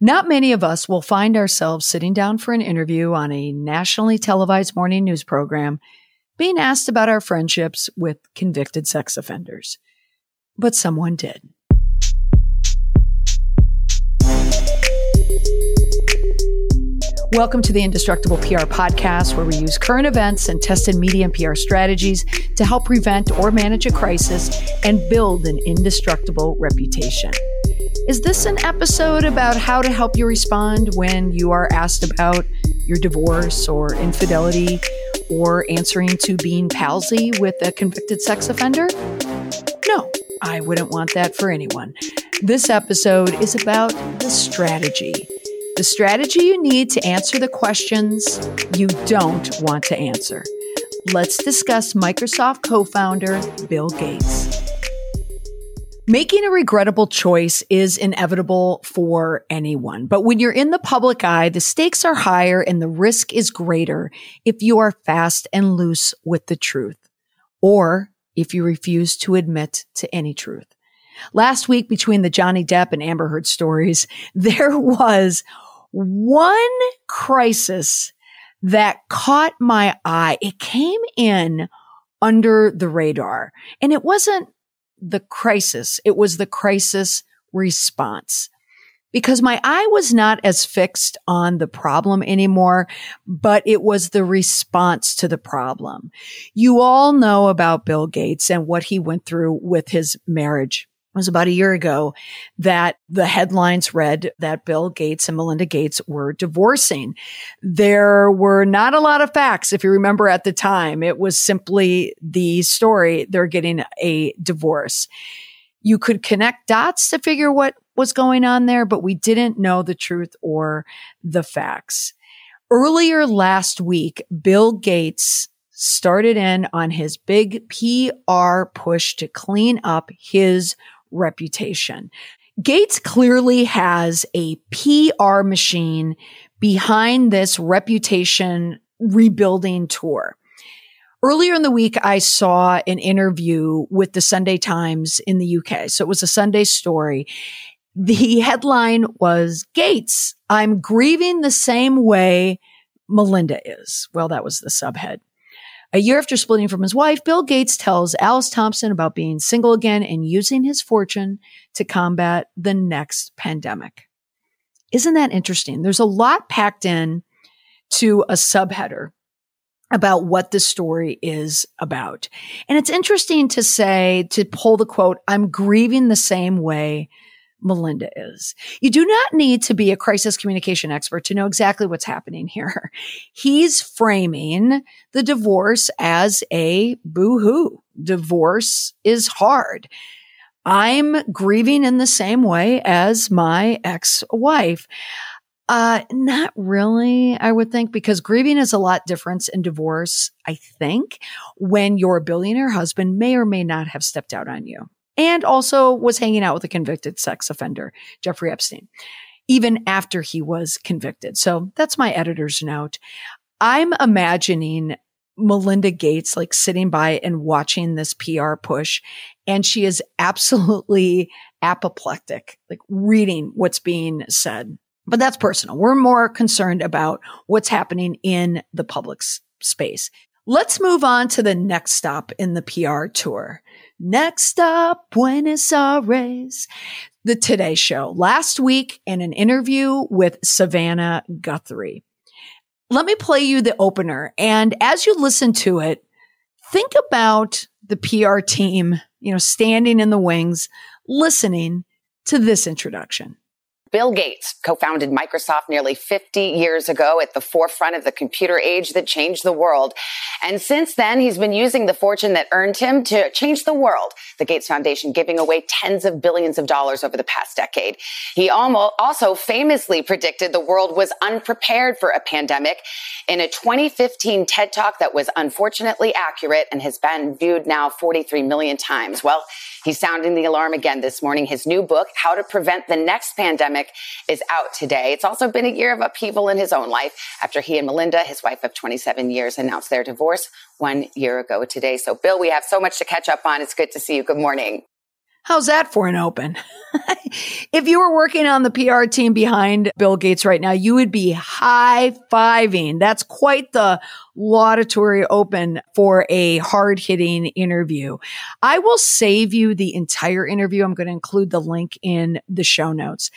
Not many of us will find ourselves sitting down for an interview on a nationally televised morning news program being asked about our friendships with convicted sex offenders. But someone did. Welcome to the Indestructible PR podcast, where we use current events and tested media and PR strategies to help prevent or manage a crisis and build an indestructible reputation. Is this an episode about how to help you respond when you are asked about your divorce or infidelity or answering to being palsy with a convicted sex offender? No, I wouldn't want that for anyone. This episode is about the strategy. The strategy you need to answer the questions you don't want to answer. Let's discuss Microsoft co founder Bill Gates. Making a regrettable choice is inevitable for anyone. But when you're in the public eye, the stakes are higher and the risk is greater if you are fast and loose with the truth or if you refuse to admit to any truth. Last week, between the Johnny Depp and Amber Heard stories, there was one crisis that caught my eye. It came in under the radar and it wasn't the crisis. It was the crisis response because my eye was not as fixed on the problem anymore, but it was the response to the problem. You all know about Bill Gates and what he went through with his marriage. It was about a year ago that the headlines read that Bill Gates and Melinda Gates were divorcing. There were not a lot of facts. If you remember at the time, it was simply the story. They're getting a divorce. You could connect dots to figure what was going on there, but we didn't know the truth or the facts. Earlier last week, Bill Gates started in on his big PR push to clean up his reputation. Gates clearly has a PR machine behind this reputation rebuilding tour. Earlier in the week, I saw an interview with the Sunday Times in the UK. So it was a Sunday story. The headline was Gates, I'm grieving the same way Melinda is. Well, that was the subhead. A year after splitting from his wife, Bill Gates tells Alice Thomson about being single again and using his fortune to combat the next pandemic. Isn't that interesting? There's a lot packed in to a subheader about what the story is about. And it's interesting to say, to pull the quote, I'm grieving the same way Melinda is. You do not need to be a crisis communication expert to know exactly what's happening here. He's framing the divorce as a boo-hoo. Divorce is hard. I'm grieving in the same way as my ex-wife. Uh, not really, I would think, because grieving is a lot different in divorce, I think, when your billionaire husband may or may not have stepped out on you and also was hanging out with a convicted sex offender, Jeffrey Epstein, even after he was convicted. So that's my editor's note. I'm imagining Melinda Gates like sitting by and watching this PR push and she is absolutely apoplectic, like reading what's being said. But that's personal. We're more concerned about what's happening in the public space. Let's move on to the next stop in the PR tour. Next up, Buenos Aires. The Today Show last week in an interview with Savannah Guthrie. Let me play you the opener. And as you listen to it, think about the PR team, you know, standing in the wings, listening to this introduction. Bill Gates co-founded Microsoft nearly 50 years ago at the forefront of the computer age that changed the world. And since then, he's been using the fortune that earned him to change the world. The Gates Foundation giving away tens of billions of dollars over the past decade. He almost also famously predicted the world was unprepared for a pandemic in a 2015 TED talk that was unfortunately accurate and has been viewed now 43 million times. Well, He's sounding the alarm again this morning. His new book, How to Prevent the Next Pandemic, is out today. It's also been a year of upheaval in his own life after he and Melinda, his wife of 27 years, announced their divorce one year ago today. So, Bill, we have so much to catch up on. It's good to see you. Good morning. How's that for an open? if you were working on the PR team behind Bill Gates right now, you would be high fiving. That's quite the laudatory open for a hard hitting interview. I will save you the entire interview. I'm going to include the link in the show notes.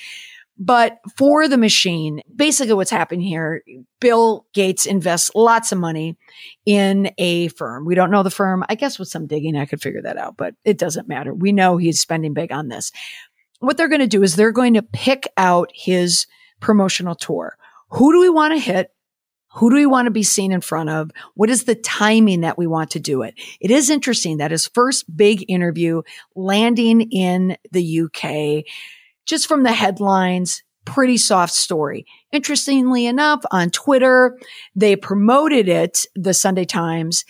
But for the machine, basically what's happening here, Bill Gates invests lots of money in a firm. We don't know the firm. I guess with some digging, I could figure that out, but it doesn't matter. We know he's spending big on this. What they're going to do is they're going to pick out his promotional tour. Who do we want to hit? Who do we want to be seen in front of? What is the timing that we want to do it? It is interesting that his first big interview landing in the UK just from the headlines, pretty soft story. Interestingly enough, on Twitter, they promoted it, the Sunday Times,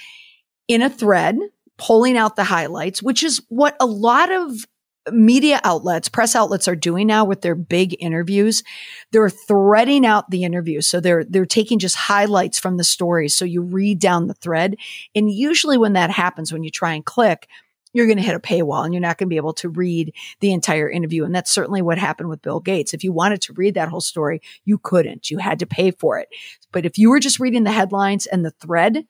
in a thread, pulling out the highlights, which is what a lot of media outlets, press outlets are doing now with their big interviews. They're threading out the interview. So they're, they're taking just highlights from the stories. So you read down the thread. And usually when that happens, when you try and click, you're going to hit a paywall and you're not going to be able to read the entire interview. And that's certainly what happened with Bill Gates. If you wanted to read that whole story, you couldn't. You had to pay for it. But if you were just reading the headlines and the thread,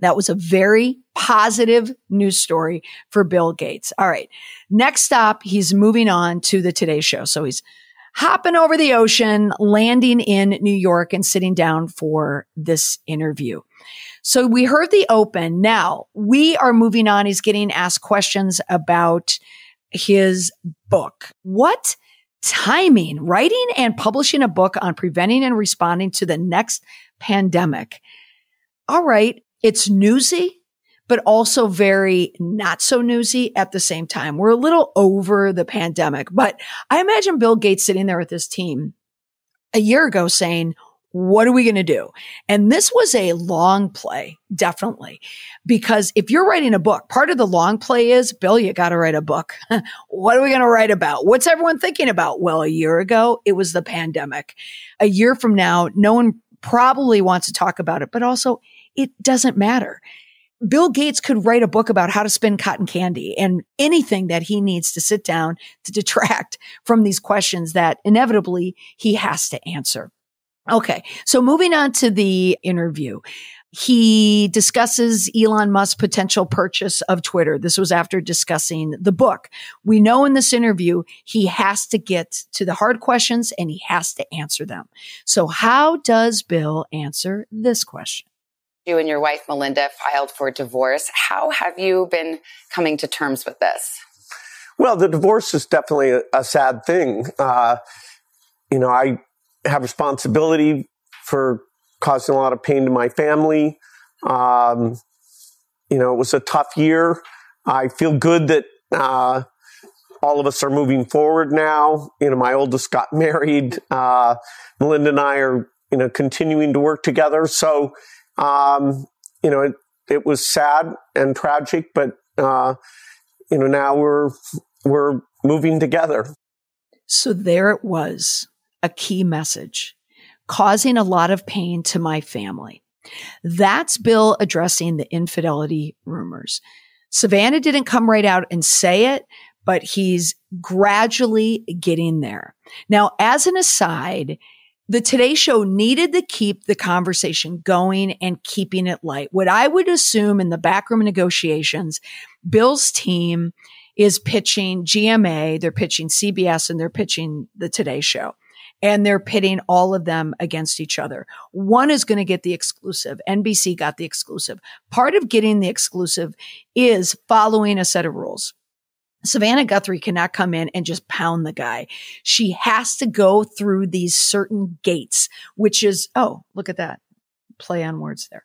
that was a very positive news story for Bill Gates. All right. Next stop, he's moving on to the Today Show. So he's hopping over the ocean, landing in New York and sitting down for this interview. So we heard the open. Now we are moving on. He's getting asked questions about his book. What timing, writing and publishing a book on preventing and responding to the next pandemic. All right. It's newsy, but also very not so newsy at the same time. We're a little over the pandemic, but I imagine Bill Gates sitting there with his team a year ago saying, what are we going to do? And this was a long play, definitely, because if you're writing a book, part of the long play is, Bill, you got to write a book. what are we going to write about? What's everyone thinking about? Well, a year ago, it was the pandemic. A year from now, no one probably wants to talk about it, but also it doesn't matter. Bill Gates could write a book about how to spin cotton candy and anything that he needs to sit down to detract from these questions that inevitably he has to answer. Okay. So moving on to the interview. He discusses Elon Musk's potential purchase of Twitter. This was after discussing the book. We know in this interview, he has to get to the hard questions and he has to answer them. So how does Bill answer this question? You and your wife, Melinda, filed for divorce. How have you been coming to terms with this? Well, the divorce is definitely a, a sad thing. Uh, you know, I have responsibility for causing a lot of pain to my family. Um, you know, it was a tough year. I feel good that uh, all of us are moving forward now. You know, my oldest got married. Uh, Melinda and I are, you know, continuing to work together. So, um, you know, it, it was sad and tragic, but, uh, you know, now we're, we're moving together. So there it was a key message, causing a lot of pain to my family. That's Bill addressing the infidelity rumors. Savannah didn't come right out and say it, but he's gradually getting there. Now, as an aside, the Today Show needed to keep the conversation going and keeping it light. What I would assume in the backroom negotiations, Bill's team is pitching GMA, they're pitching CBS, and they're pitching the Today Show and they're pitting all of them against each other. One is going to get the exclusive. NBC got the exclusive. Part of getting the exclusive is following a set of rules. Savannah Guthrie cannot come in and just pound the guy. She has to go through these certain gates, which is, oh, look at that play on words there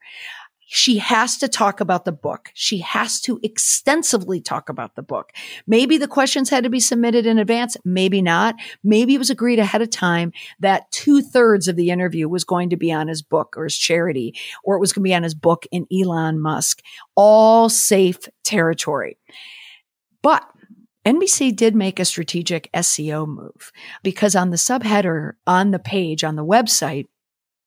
she has to talk about the book. She has to extensively talk about the book. Maybe the questions had to be submitted in advance. Maybe not. Maybe it was agreed ahead of time that two thirds of the interview was going to be on his book or his charity, or it was going to be on his book in Elon Musk. All safe territory. But NBC did make a strategic SEO move because on the subheader on the page on the website,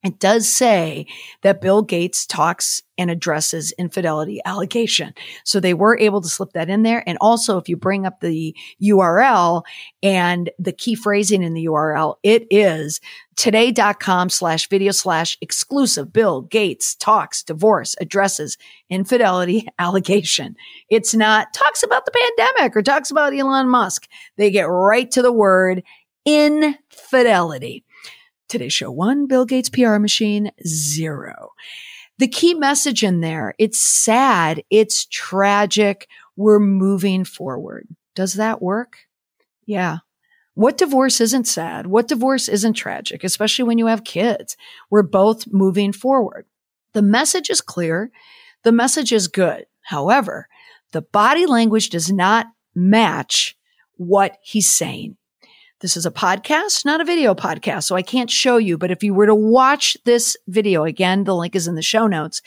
it does say that Bill Gates talks and addresses infidelity allegation. So they were able to slip that in there. And also, if you bring up the URL and the key phrasing in the URL, it is today.com slash video slash exclusive Bill Gates talks divorce addresses infidelity allegation. It's not talks about the pandemic or talks about Elon Musk. They get right to the word infidelity. Today's show one, Bill Gates PR machine zero. The key message in there, it's sad. It's tragic. We're moving forward. Does that work? Yeah. What divorce isn't sad? What divorce isn't tragic, especially when you have kids? We're both moving forward. The message is clear. The message is good. However, the body language does not match what he's saying. This is a podcast, not a video podcast, so I can't show you. But if you were to watch this video, again, the link is in the show notes.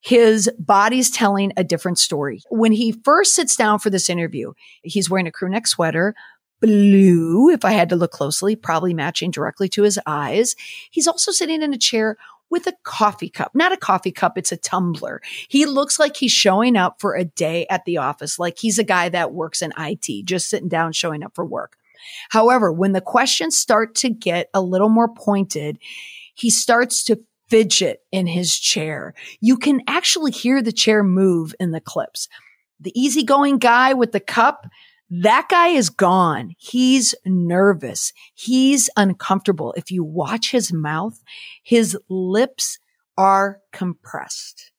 His body's telling a different story. When he first sits down for this interview, he's wearing a crew neck sweater, blue, if I had to look closely, probably matching directly to his eyes. He's also sitting in a chair with a coffee cup, not a coffee cup. It's a tumbler. He looks like he's showing up for a day at the office, like he's a guy that works in IT, just sitting down, showing up for work. However, when the questions start to get a little more pointed, he starts to fidget in his chair. You can actually hear the chair move in the clips. The easygoing guy with the cup, that guy is gone. He's nervous. He's uncomfortable. If you watch his mouth, his lips are compressed.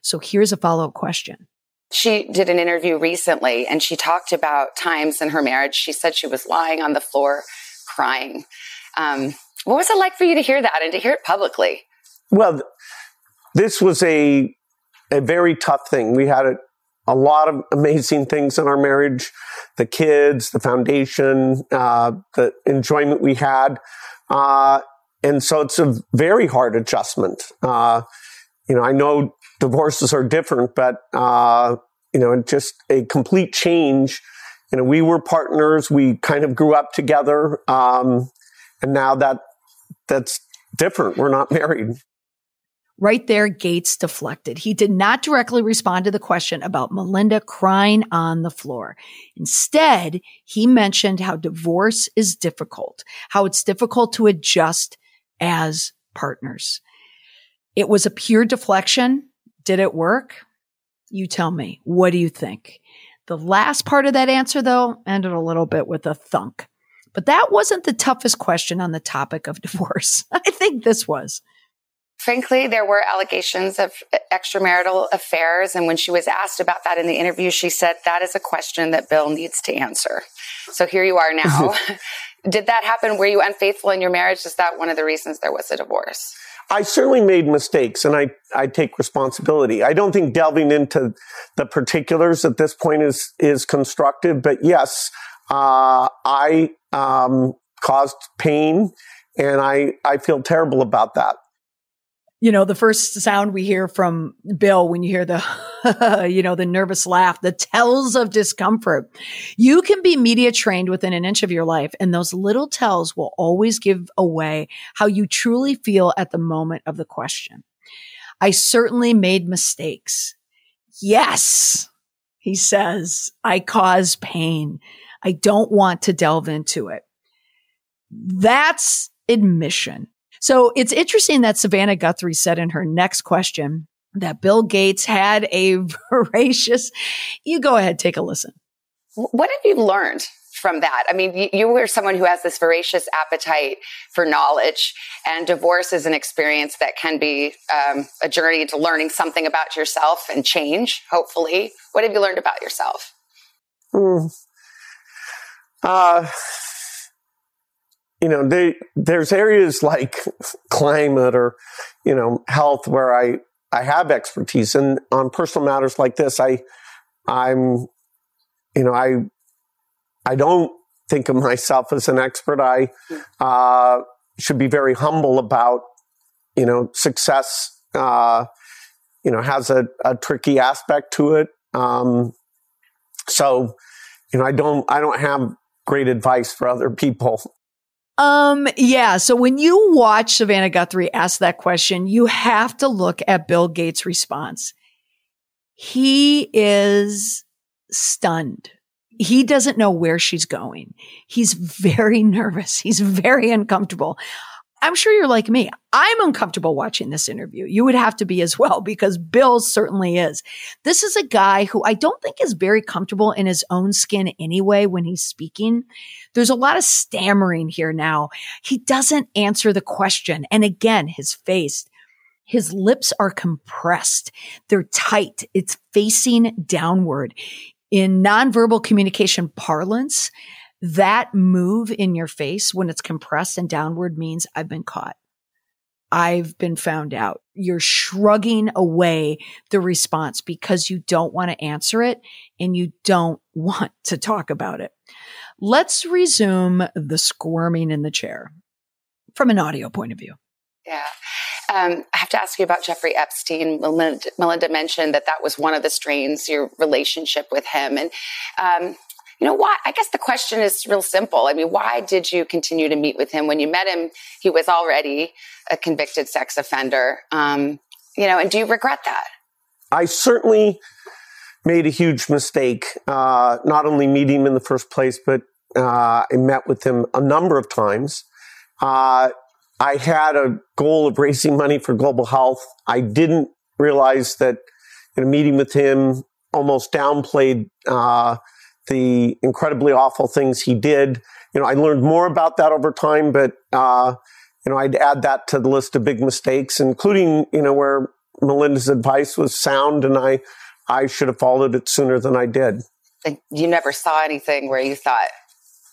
So here's a follow up question. She did an interview recently and she talked about times in her marriage. She said she was lying on the floor crying. Um, what was it like for you to hear that and to hear it publicly? Well, this was a a very tough thing. We had a, a lot of amazing things in our marriage, the kids, the foundation, uh, the enjoyment we had, uh, and so it's a very hard adjustment. Uh, you know, I know divorces are different, but, uh, you know, just a complete change. You know, we were partners. We kind of grew up together. Um, and now that that's different. We're not married. Right there, Gates deflected. He did not directly respond to the question about Melinda crying on the floor. Instead, he mentioned how divorce is difficult, how it's difficult to adjust as partners. It was a pure deflection. Did it work? You tell me. What do you think? The last part of that answer, though, ended a little bit with a thunk. But that wasn't the toughest question on the topic of divorce. I think this was. Frankly, there were allegations of extramarital affairs. And when she was asked about that in the interview, she said, that is a question that Bill needs to answer. So here you are now. Did that happen? Were you unfaithful in your marriage? Is that one of the reasons there was a divorce? I certainly made mistakes and I, I take responsibility. I don't think delving into the particulars at this point is, is constructive, but yes, uh, I, um, caused pain and I, I feel terrible about that you know, the first sound we hear from Bill when you hear the, you know, the nervous laugh, the tells of discomfort. You can be media trained within an inch of your life, and those little tells will always give away how you truly feel at the moment of the question. I certainly made mistakes. Yes, he says, I cause pain. I don't want to delve into it. That's admission. So it's interesting that Savannah Guthrie said in her next question that Bill Gates had a voracious, you go ahead, take a listen. What have you learned from that? I mean, you, you were someone who has this voracious appetite for knowledge, and divorce is an experience that can be um, a journey into learning something about yourself and change, hopefully. What have you learned about yourself? Mm. Uh, you know, they, there's areas like climate or, you know, health where I, I have expertise and on personal matters like this, I, I'm, you know, I, I don't think of myself as an expert. I, uh, should be very humble about, you know, success, uh, you know, has a, a tricky aspect to it. Um, so, you know, I don't, I don't have great advice for other people Um, yeah. So when you watch Savannah Guthrie ask that question, you have to look at Bill Gates' response. He is stunned. He doesn't know where she's going. He's very nervous. He's very uncomfortable. I'm sure you're like me. I'm uncomfortable watching this interview. You would have to be as well because Bill certainly is. This is a guy who I don't think is very comfortable in his own skin anyway when he's speaking. There's a lot of stammering here now. He doesn't answer the question. And again, his face, his lips are compressed. They're tight. It's facing downward. In nonverbal communication parlance, that move in your face when it's compressed and downward means I've been caught. I've been found out. You're shrugging away the response because you don't want to answer it and you don't want to talk about it. Let's resume the squirming in the chair from an audio point of view. Yeah. Um, I have to ask you about Jeffrey Epstein. Melinda, Melinda, mentioned that that was one of the strains, your relationship with him. And um, you know why? I guess the question is real simple. I mean, why did you continue to meet with him when you met him? He was already a convicted sex offender. Um, you know, and do you regret that? I certainly made a huge mistake, uh, not only meeting him in the first place, but uh, I met with him a number of times. Uh, I had a goal of raising money for global health. I didn't realize that in a meeting with him almost downplayed uh, the incredibly awful things he did. You know, I learned more about that over time, but, uh, you know, I'd add that to the list of big mistakes, including, you know, where Melinda's advice was sound and I, I should have followed it sooner than I did. You never saw anything where you thought,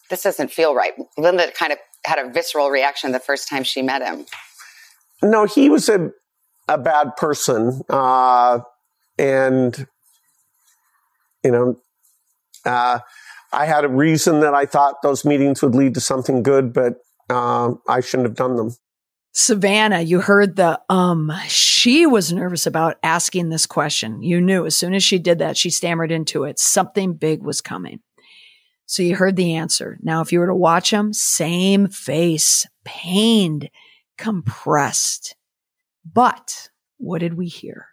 this doesn't feel right. Linda kind of had a visceral reaction the first time she met him. No, he was a, a bad person. Uh, and, you know, uh, I had a reason that I thought those meetings would lead to something good, but uh, I shouldn't have done them. Savannah, you heard the um. She was nervous about asking this question. You knew as soon as she did that, she stammered into it. Something big was coming. So you heard the answer. Now, if you were to watch him, same face, pained, compressed. But what did we hear?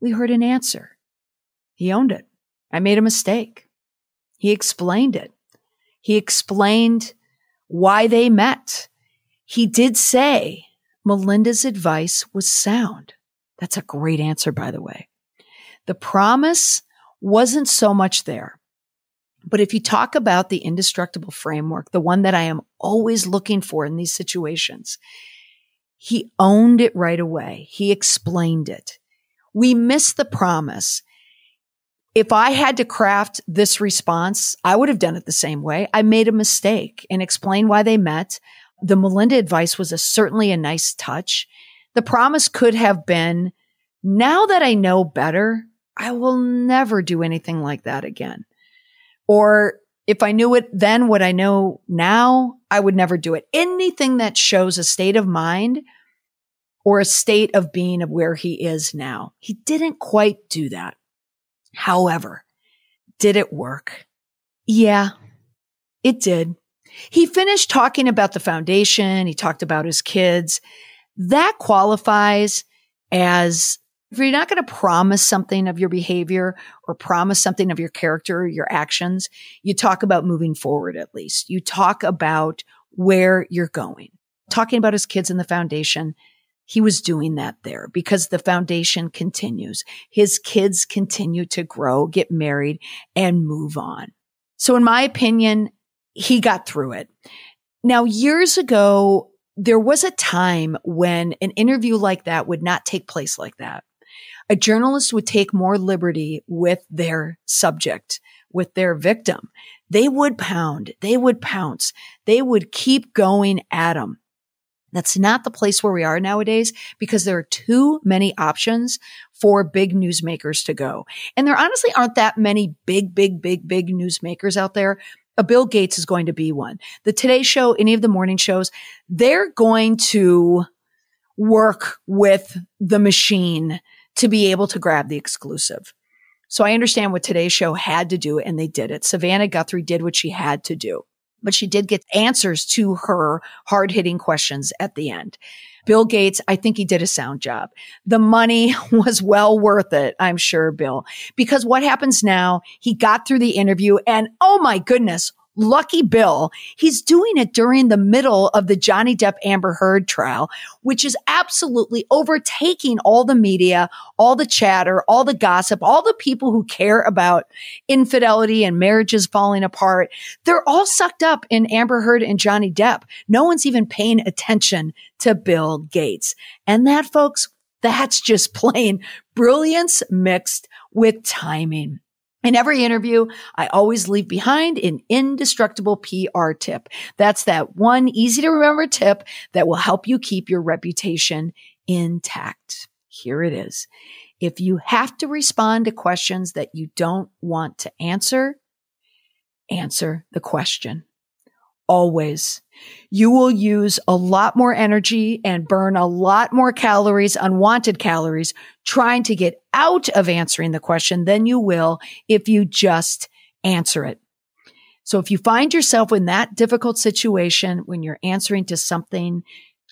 We heard an answer. He owned it. I made a mistake. He explained it. He explained why they met. He did say Melinda's advice was sound. That's a great answer, by the way. The promise wasn't so much there. But if you talk about the indestructible framework, the one that I am always looking for in these situations, he owned it right away. He explained it. We miss the promise if I had to craft this response, I would have done it the same way. I made a mistake and explained why they met. The Melinda advice was a, certainly a nice touch. The promise could have been, now that I know better, I will never do anything like that again. Or if I knew it then what I know now, I would never do it. Anything that shows a state of mind or a state of being of where he is now. He didn't quite do that. However, did it work? Yeah, it did. He finished talking about the foundation. He talked about his kids. That qualifies as if you're not going to promise something of your behavior or promise something of your character or your actions, you talk about moving forward at least. You talk about where you're going. Talking about his kids and the foundation, he was doing that there because the foundation continues. His kids continue to grow, get married and move on. So in my opinion, he got through it. Now, years ago, there was a time when an interview like that would not take place like that. A journalist would take more liberty with their subject, with their victim. They would pound, they would pounce, they would keep going at them. That's not the place where we are nowadays because there are too many options for big newsmakers to go. And there honestly aren't that many big, big, big, big newsmakers out there. A Bill Gates is going to be one. The Today Show, any of the morning shows, they're going to work with the machine to be able to grab the exclusive. So I understand what Today's Show had to do and they did it. Savannah Guthrie did what she had to do. But she did get answers to her hard hitting questions at the end. Bill Gates, I think he did a sound job. The money was well worth it, I'm sure, Bill, because what happens now, he got through the interview and oh my goodness, Lucky Bill, he's doing it during the middle of the Johnny Depp Amber Heard trial, which is absolutely overtaking all the media, all the chatter, all the gossip, all the people who care about infidelity and marriages falling apart. They're all sucked up in Amber Heard and Johnny Depp. No one's even paying attention to Bill Gates. And that, folks, that's just plain brilliance mixed with timing. In every interview, I always leave behind an indestructible PR tip. That's that one easy to remember tip that will help you keep your reputation intact. Here it is. If you have to respond to questions that you don't want to answer, answer the question always. You will use a lot more energy and burn a lot more calories, unwanted calories, trying to get out of answering the question than you will if you just answer it. So if you find yourself in that difficult situation when you're answering to something,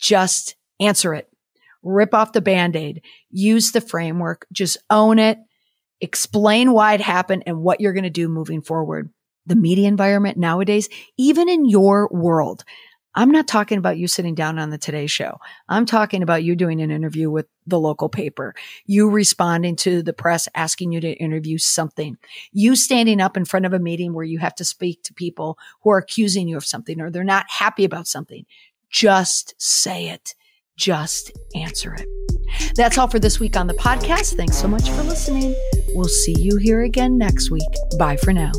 just answer it. Rip off the band-aid. Use the framework. Just own it. Explain why it happened and what you're going to do moving forward the media environment nowadays, even in your world. I'm not talking about you sitting down on the Today Show. I'm talking about you doing an interview with the local paper, you responding to the press asking you to interview something, you standing up in front of a meeting where you have to speak to people who are accusing you of something or they're not happy about something. Just say it. Just answer it. That's all for this week on the podcast. Thanks so much for listening. We'll see you here again next week. Bye for now.